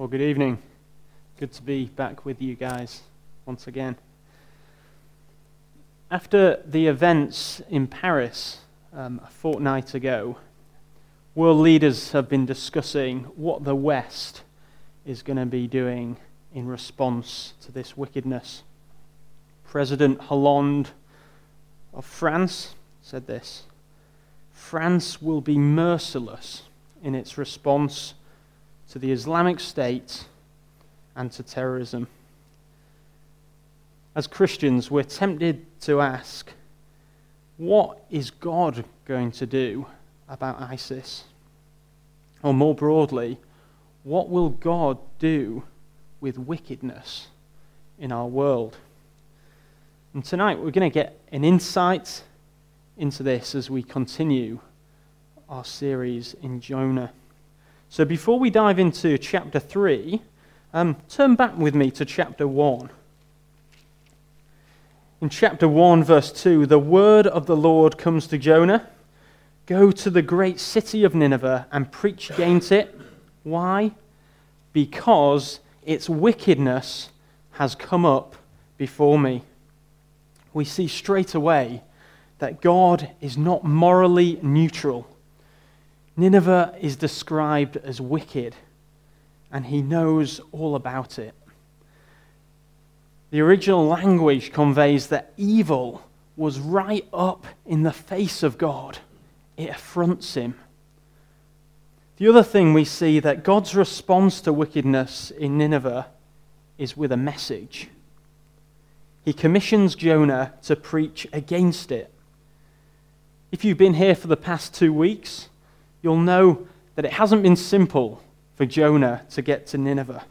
Well, good evening. Good to be back with you guys once again. After the events in Paris um, a fortnight ago, world leaders have been discussing what the West is going to be doing in response to this wickedness. President Hollande of France said this France will be merciless in its response to the Islamic State and to terrorism. As Christians, we're tempted to ask, what is God going to do about ISIS? Or more broadly, what will God do with wickedness in our world? And tonight we're going to get an insight into this as we continue our series in Jonah. So before we dive into chapter 3, um, turn back with me to chapter 1. In chapter 1, verse 2, the word of the Lord comes to Jonah Go to the great city of Nineveh and preach against it. Why? Because its wickedness has come up before me. We see straight away that God is not morally neutral. Nineveh is described as wicked, and he knows all about it. The original language conveys that evil was right up in the face of God, it affronts him. The other thing we see that God's response to wickedness in Nineveh is with a message. He commissions Jonah to preach against it. If you've been here for the past two weeks, you'll know that it hasn't been simple for Jonah to get to Nineveh.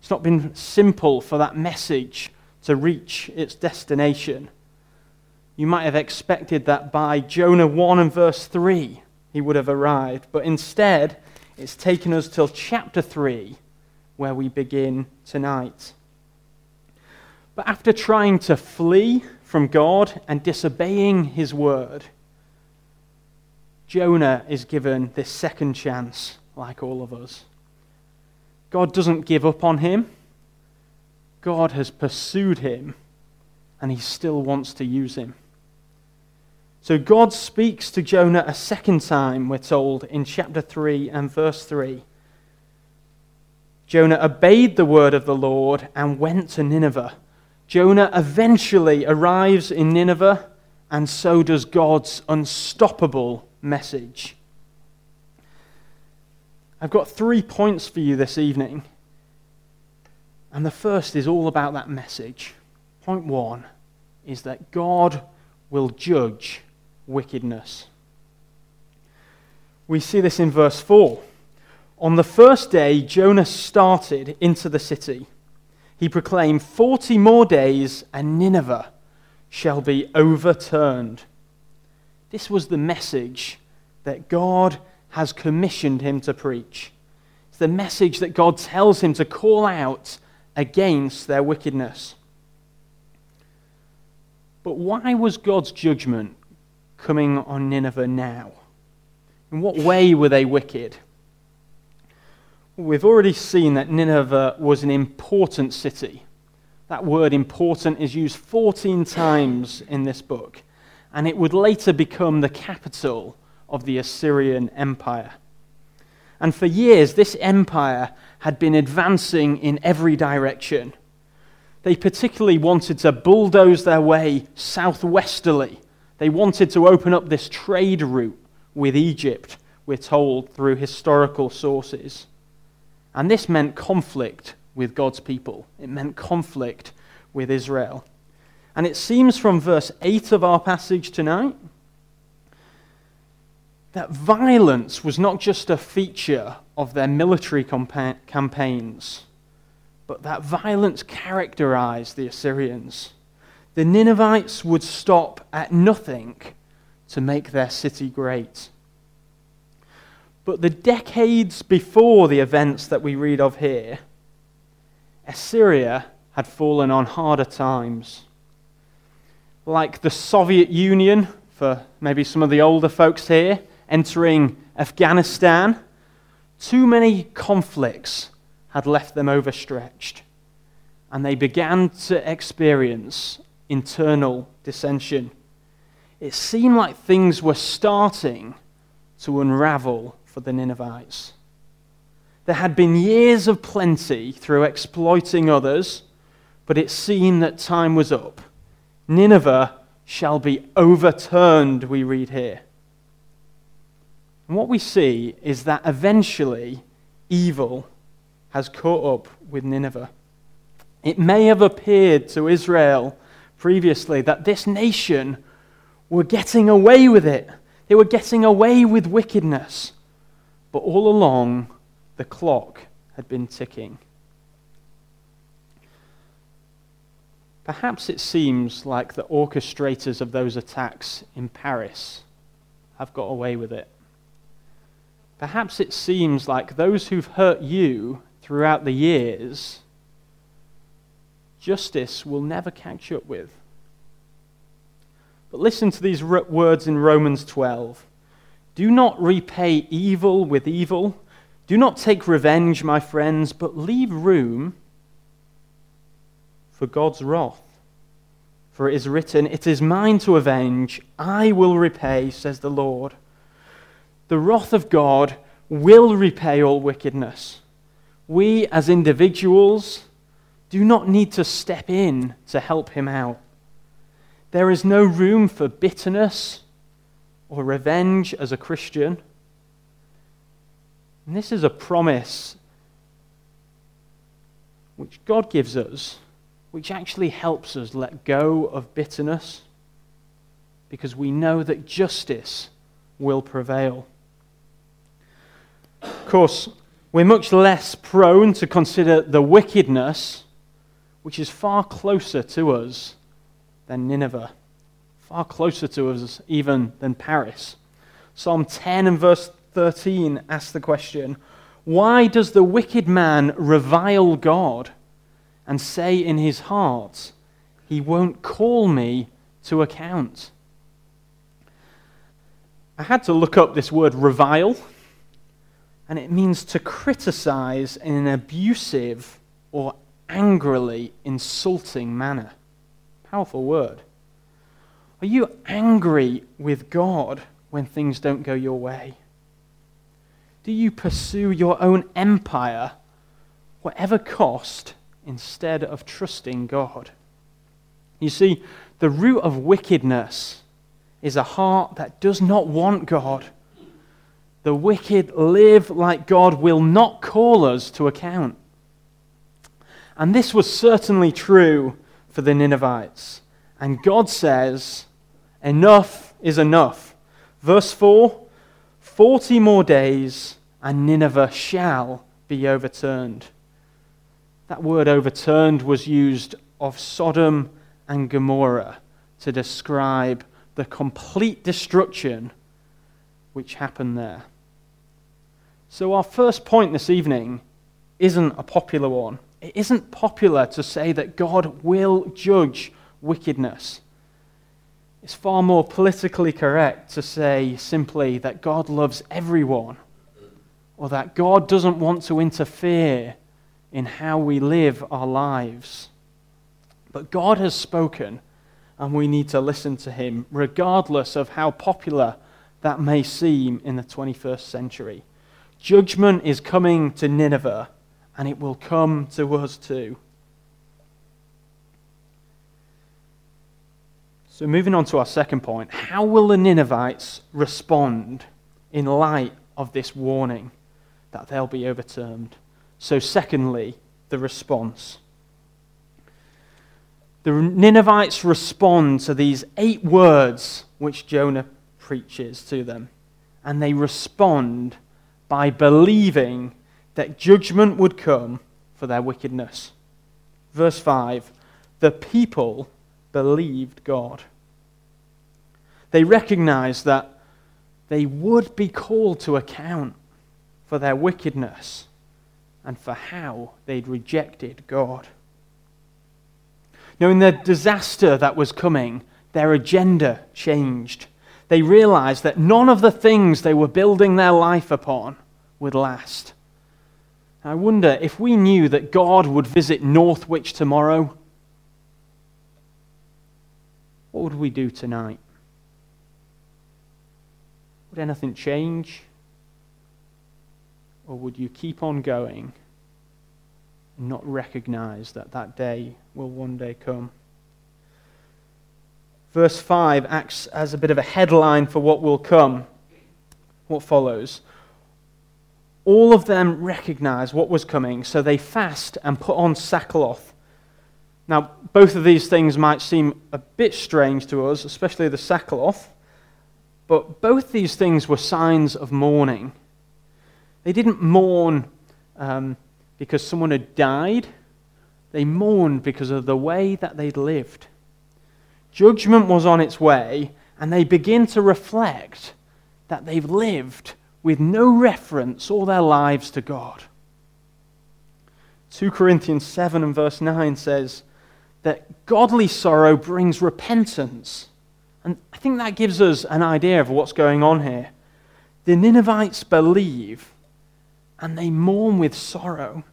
It's not been simple for that message to reach its destination. You might have expected that by Jonah 1 and verse 3 he would have arrived, but instead it's taken us till chapter 3 where we begin tonight. But after trying to flee from God and disobeying his word, Jonah is given this second chance, like all of us. God doesn't give up on him. God has pursued him, and he still wants to use him. So God speaks to Jonah a second time, we're told, in chapter 3 and verse 3. Jonah obeyed the word of the Lord and went to Nineveh. Jonah eventually arrives in Nineveh, and so does God's unstoppable message. I've got three points for you this evening. And the first is all about that message. Point one is that God will judge wickedness. We see this in verse 4. On the first day, Jonah started into the city. He proclaimed, 40 more days, and Nineveh shall be overturned. This was the message that God has commissioned him to preach. It's the message that God tells him to call out against their wickedness. But why was God's judgment coming on Nineveh now? In what way were they wicked? We've already seen that Nineveh was an important city. That word important is used 14 times in this book and it would later become the capital of the Assyrian Empire. And for years, this empire had been advancing in every direction. They particularly wanted to bulldoze their way southwesterly. They wanted to open up this trade route with Egypt, we're told through historical sources. And this meant conflict with God's people, it meant conflict with Israel. And it seems from verse 8 of our passage tonight that violence was not just a feature of their military compa- campaigns, but that violence characterized the Assyrians. The Ninevites would stop at nothing to make their city great. But the decades before the events that we read of here, Assyria had fallen on harder times like the Soviet Union, for maybe some of the older folks here, entering Afghanistan, too many conflicts had left them overstretched, and they began to experience internal dissension. It seemed like things were starting to unravel for the Ninevites. There had been years of plenty through exploiting others, but it seemed that time was up. Nineveh shall be overturned, we read here. And what we see is that eventually evil has caught up with Nineveh. It may have appeared to Israel previously that this nation were getting away with it. They were getting away with wickedness. But all along, the clock had been ticking. Perhaps it seems like the orchestrators of those attacks in Paris have got away with it. Perhaps it seems like those who've hurt you throughout the years, justice will never catch up with. But listen to these words in Romans 12 Do not repay evil with evil. Do not take revenge, my friends, but leave room for God's wrath. For it is written, It is mine to avenge, I will repay, says the Lord. The wrath of God will repay all wickedness. We, as individuals, do not need to step in to help him out. There is no room for bitterness or revenge as a Christian. And this is a promise which God gives us, which actually helps us let go of bitterness because we know that justice will prevail. Of course, we're much less prone to consider the wickedness which is far closer to us than Nineveh, far closer to us even than Paris. Psalm 10 and verse 13 asks the question Why does the wicked man revile God and say in his heart, He won't call me to account? I had to look up this word revile and it means to criticize in an abusive or angrily insulting manner. Powerful word. Are you angry with God when things don't go your way? Do you pursue your own empire, whatever cost, instead of trusting God? You see, the root of wickedness is a heart that does not want God the wicked live like God will not call us to account. And this was certainly true for the Ninevites. And God says, Enough is enough. Verse 4 40 more days, and Nineveh shall be overturned. That word overturned was used of Sodom and Gomorrah to describe the complete destruction which happened there. So, our first point this evening isn't a popular one. It isn't popular to say that God will judge wickedness. It's far more politically correct to say simply that God loves everyone or that God doesn't want to interfere in how we live our lives. But God has spoken, and we need to listen to him, regardless of how popular that may seem in the 21st century. Judgment is coming to Nineveh, and it will come to us too. So, moving on to our second point how will the Ninevites respond in light of this warning that they'll be overturned? So, secondly, the response. The Ninevites respond to these eight words which Jonah preaches to them, and they respond by believing that judgment would come for their wickedness. Verse 5 The people believed God. They recognized that they would be called to account for their wickedness and for how they'd rejected God. Now, in the disaster that was coming, their agenda changed. They realized that none of the things they were building their life upon would last. I wonder if we knew that God would visit Northwich tomorrow, what would we do tonight? Would anything change? Or would you keep on going and not recognize that that day will one day come? Verse 5 acts as a bit of a headline for what will come, what follows. All of them recognize what was coming, so they fast and put on sackcloth. Now, both of these things might seem a bit strange to us, especially the sackcloth, but both these things were signs of mourning. They didn't mourn um, because someone had died, they mourned because of the way that they'd lived. Judgment was on its way, and they begin to reflect that they've lived with no reference all their lives to God. 2 Corinthians 7 and verse 9 says that godly sorrow brings repentance. And I think that gives us an idea of what's going on here. The Ninevites believe and they mourn with sorrow.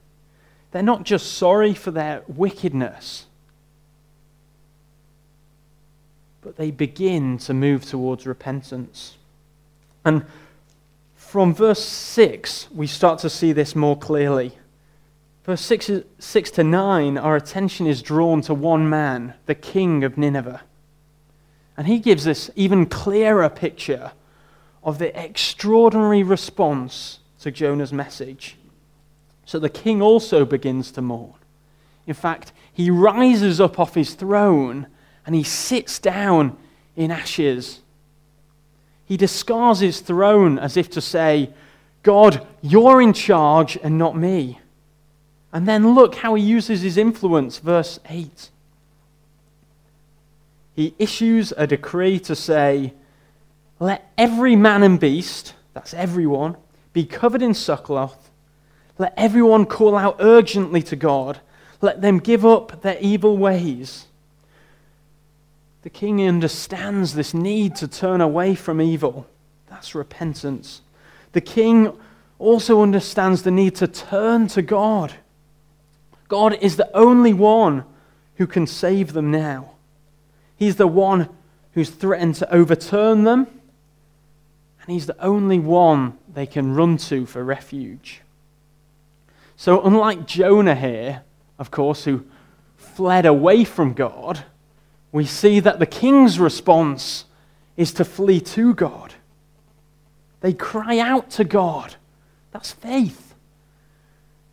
They're not just sorry for their wickedness, but they begin to move towards repentance. And from verse 6, we start to see this more clearly. Verse 6, 6 to 9, our attention is drawn to one man, the king of Nineveh. And he gives this even clearer picture of the extraordinary response to Jonah's message. So the king also begins to mourn. In fact, he rises up off his throne and he sits down in ashes. He discards his throne as if to say, God, you're in charge and not me. And then look how he uses his influence, verse 8. He issues a decree to say, Let every man and beast, that's everyone, be covered in sackcloth. Let everyone call out urgently to God. Let them give up their evil ways. The king understands this need to turn away from evil. That's repentance. The king also understands the need to turn to God. God is the only one who can save them now. He's the one who's threatened to overturn them, and he's the only one they can run to for refuge. So, unlike Jonah here, of course, who fled away from God, we see that the king's response is to flee to God. They cry out to God. That's faith.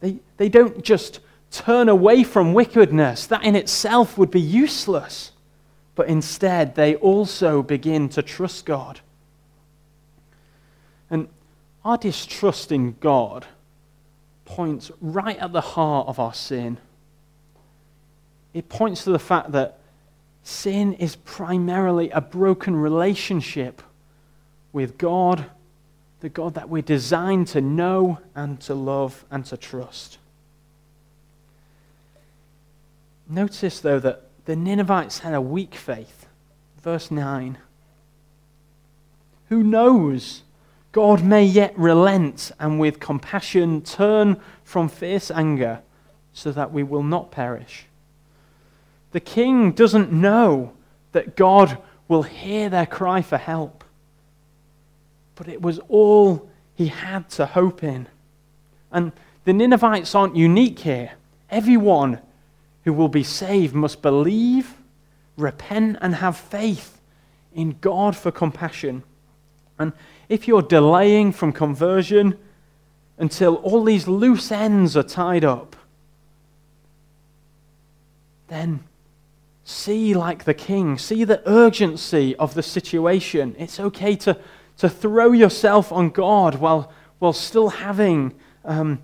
They, they don't just turn away from wickedness, that in itself would be useless. But instead, they also begin to trust God. And our distrust in God points right at the heart of our sin. It points to the fact that Sin is primarily a broken relationship with God, the God that we're designed to know and to love and to trust. Notice, though, that the Ninevites had a weak faith. Verse 9. Who knows? God may yet relent and with compassion turn from fierce anger so that we will not perish. The king doesn't know that God will hear their cry for help. But it was all he had to hope in. And the Ninevites aren't unique here. Everyone who will be saved must believe, repent, and have faith in God for compassion. And if you're delaying from conversion until all these loose ends are tied up, then See like the king. See the urgency of the situation. It's okay to, to throw yourself on God while, while still having um,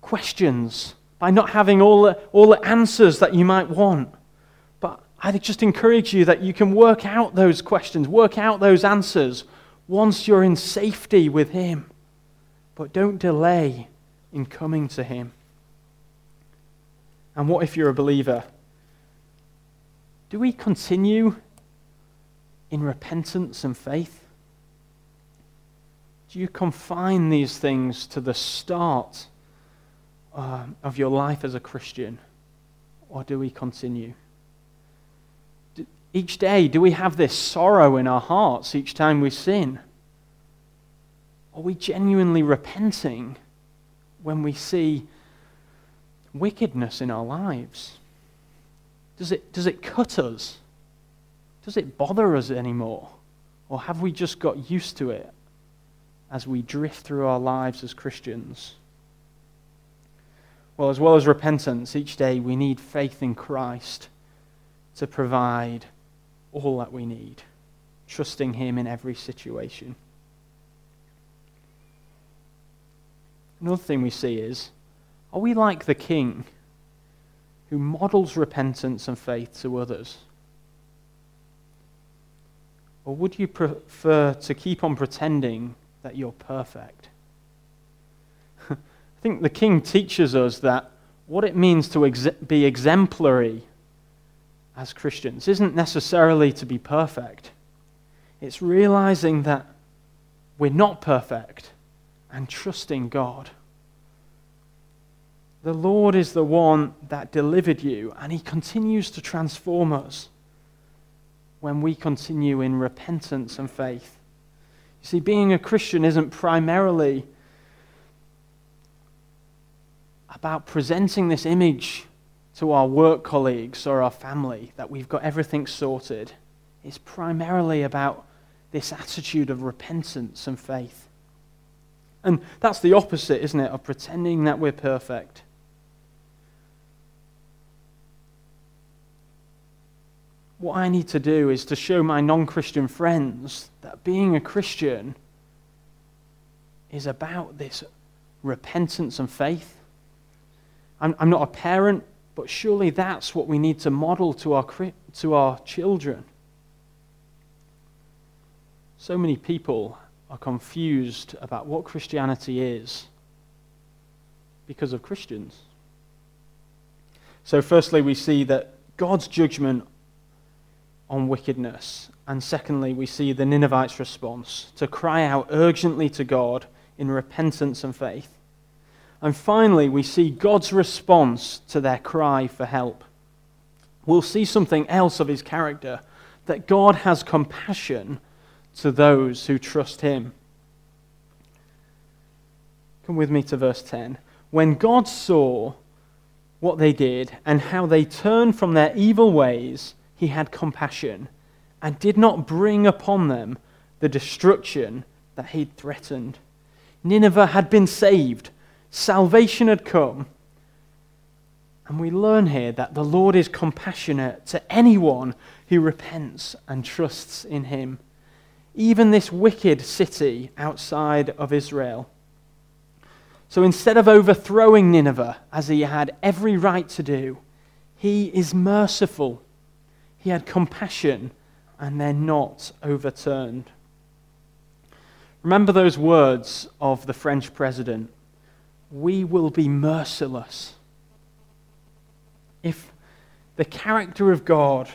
questions, by not having all the, all the answers that you might want. But I just encourage you that you can work out those questions, work out those answers once you're in safety with Him. But don't delay in coming to Him. And what if you're a believer? Do we continue in repentance and faith? Do you confine these things to the start uh, of your life as a Christian? Or do we continue? Each day, do we have this sorrow in our hearts each time we sin? Are we genuinely repenting when we see wickedness in our lives? Does it, does it cut us? Does it bother us anymore? Or have we just got used to it as we drift through our lives as Christians? Well, as well as repentance, each day we need faith in Christ to provide all that we need, trusting Him in every situation. Another thing we see is are we like the king who models repentance and faith to others? Or would you prefer to keep on pretending that you're perfect? I think the king teaches us that what it means to ex- be exemplary as Christians isn't necessarily to be perfect. It's realizing that we're not perfect and trusting God. The Lord is the one that delivered you, and He continues to transform us when we continue in repentance and faith. You see, being a Christian isn't primarily about presenting this image to our work colleagues or our family that we've got everything sorted. It's primarily about this attitude of repentance and faith. And that's the opposite, isn't it, of pretending that we're perfect. What I need to do is to show my non Christian friends that being a Christian is about this repentance and faith. I'm, I'm not a parent, but surely that's what we need to model to our, to our children. So many people are confused about what Christianity is because of Christians. So, firstly, we see that God's judgment on wickedness. And secondly, we see the Ninevites' response to cry out urgently to God in repentance and faith. And finally, we see God's response to their cry for help. We'll see something else of his character that God has compassion to those who trust him. Come with me to verse 10. When God saw what they did and how they turned from their evil ways, he had compassion and did not bring upon them the destruction that he'd threatened. Nineveh had been saved Salvation had come. And we learn here that the Lord is compassionate to anyone who repents and trusts in him, even this wicked city outside of Israel. So instead of overthrowing Nineveh, as he had every right to do, he is merciful. He had compassion, and they're not overturned. Remember those words of the French president we will be merciless. If the character of God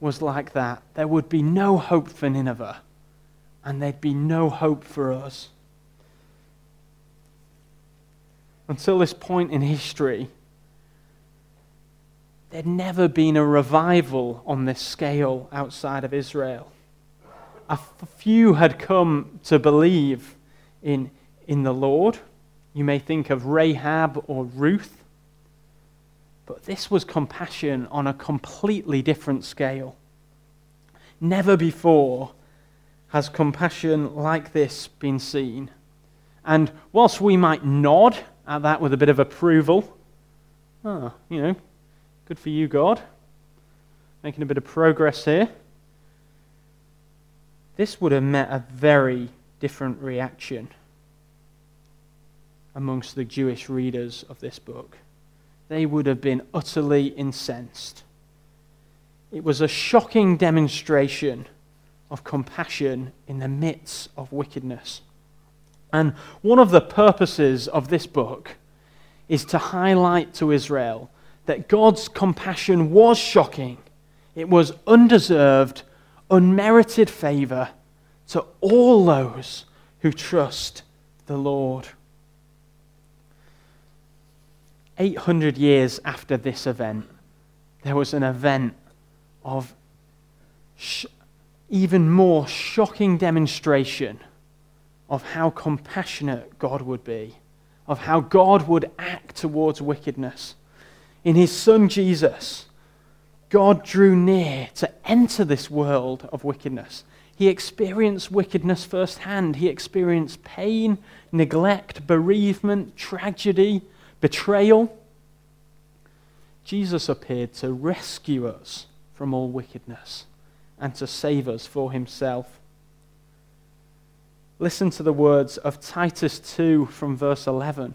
was like that, there would be no hope for Nineveh, and there'd be no hope for us. Until this point in history, there'd never been a revival on this scale outside of Israel. A few had come to believe in, in the Lord you may think of Rahab or Ruth. But this was compassion on a completely different scale. Never before has compassion like this been seen. And whilst we might nod at that with a bit of approval, oh, you know, good for you, God, making a bit of progress here, this would have met a very different reaction amongst the Jewish readers of this book. They would have been utterly incensed. It was a shocking demonstration of compassion in the midst of wickedness. And one of the purposes of this book is to highlight to Israel that God's compassion was shocking. It was undeserved, unmerited favor to all those who trust the Lord. 800 years after this event, there was an event of sh- even more shocking demonstration of how compassionate God would be, of how God would act towards wickedness. In his Son Jesus, God drew near to enter this world of wickedness. He experienced wickedness firsthand. He experienced pain, neglect, bereavement, tragedy, betrayal. Jesus appeared to rescue us from all wickedness and to save us for himself. Listen to the words of Titus 2 from verse 11.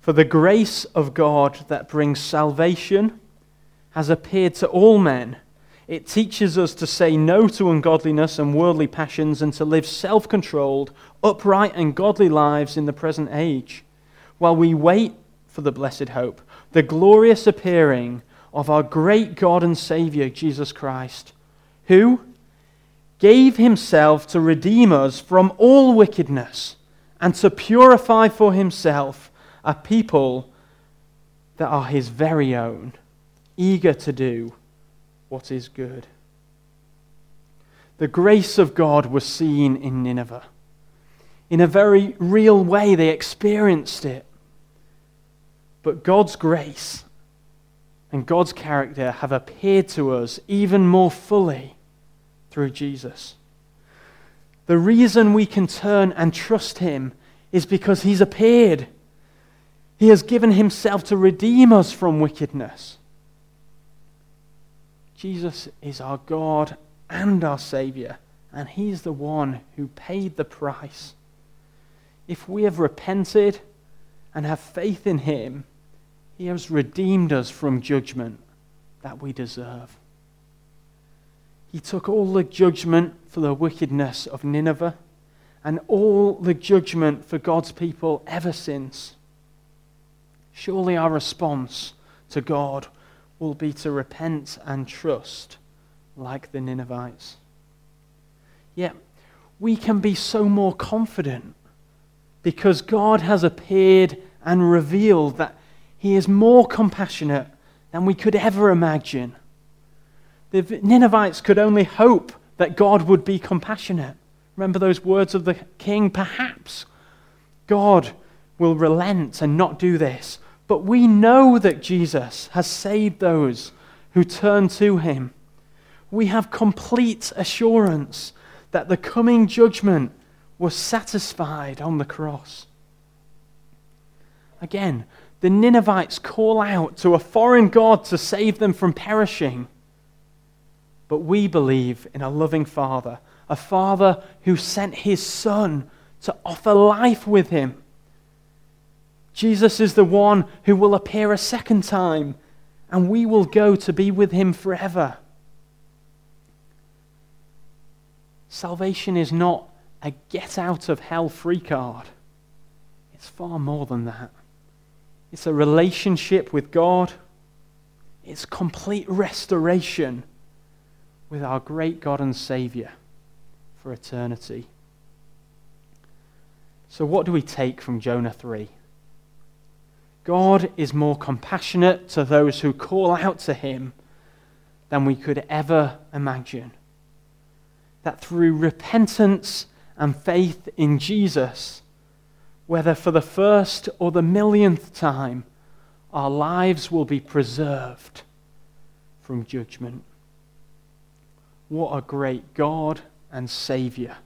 For the grace of God that brings salvation has appeared to all men. It teaches us to say no to ungodliness and worldly passions and to live self controlled, upright, and godly lives in the present age, while we wait for the blessed hope, the glorious appearing of our great God and Savior, Jesus Christ, who gave himself to redeem us from all wickedness and to purify for himself a people that are his very own, eager to do what is good. The grace of God was seen in Nineveh. In a very real way, they experienced it. But God's grace and God's character have appeared to us even more fully through Jesus. The reason we can turn and trust Him is because He's appeared. He has given himself to redeem us from wickedness. Jesus is our God and our Savior, and He's the one who paid the price. If we have repented and have faith in Him, He has redeemed us from judgment that we deserve. He took all the judgment for the wickedness of Nineveh and all the judgment for God's people ever since. Surely our response to God will be to repent and trust like the Ninevites. Yet, we can be so more confident because God has appeared and revealed that He is more compassionate than we could ever imagine. The Ninevites could only hope that God would be compassionate. Remember those words of the king? Perhaps God will relent and not do this. But we know that Jesus has saved those who turn to him. We have complete assurance that the coming judgment was satisfied on the cross. Again, the Ninevites call out to a foreign God to save them from perishing. But we believe in a loving Father, a Father who sent his Son to offer life with him Jesus is the one who will appear a second time, and we will go to be with him forever. Salvation is not a get out of hell free card, it's far more than that. It's a relationship with God, it's complete restoration with our great God and Savior for eternity. So, what do we take from Jonah 3? God is more compassionate to those who call out to him than we could ever imagine. That through repentance and faith in Jesus, whether for the first or the millionth time, our lives will be preserved from judgment. What a great God and Saviour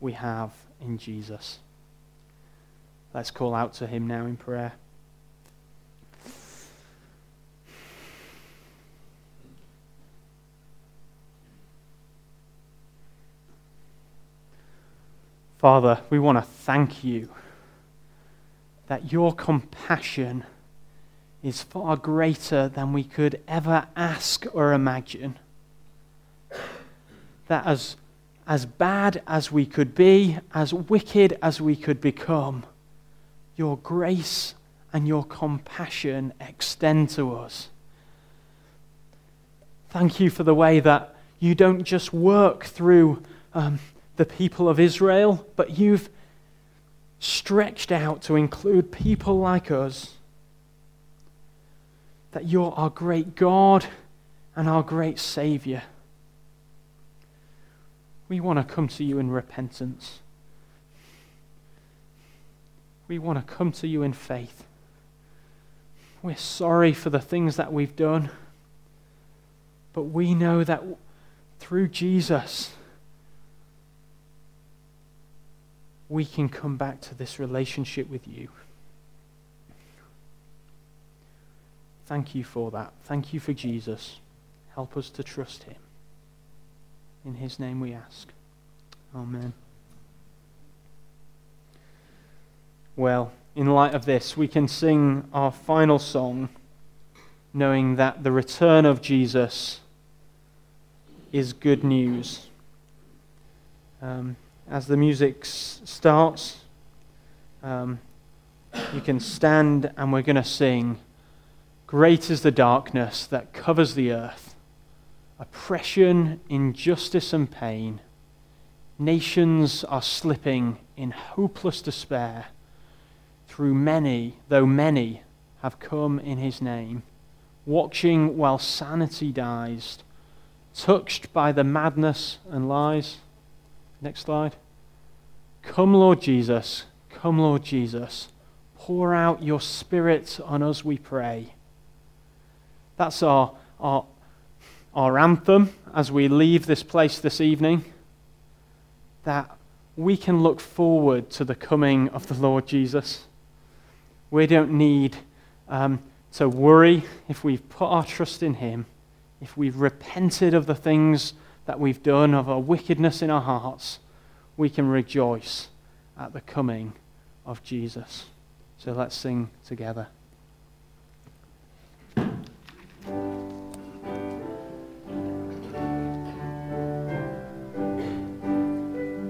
we have in Jesus. Let's call out to him now in prayer. Father, we want to thank you that your compassion is far greater than we could ever ask or imagine. That as, as bad as we could be, as wicked as we could become, your grace and your compassion extend to us. Thank you for the way that you don't just work through um, the people of Israel, but you've stretched out to include people like us. That you're our great God and our great Savior. We want to come to you in repentance. We want to come to you in faith. We're sorry for the things that we've done, but we know that through Jesus, we can come back to this relationship with you. Thank you for that. Thank you for Jesus. Help us to trust him. In his name we ask. Amen. Well, in light of this, we can sing our final song knowing that the return of Jesus is good news. Um, as the music s- starts, um, you can stand and we're going to sing Great is the darkness that covers the earth, oppression, injustice, and pain. Nations are slipping in hopeless despair through many, though many have come in his name, watching while sanity dies, touched by the madness and lies. Next slide. Come, Lord Jesus, come, Lord Jesus, pour out your Spirit on us, we pray. That's our, our, our anthem as we leave this place this evening. That we can look forward to the coming of the Lord Jesus. We don't need um, to worry if we've put our trust in Him, if we've repented of the things that we've done, of our wickedness in our hearts, we can rejoice at the coming of Jesus. So let's sing together.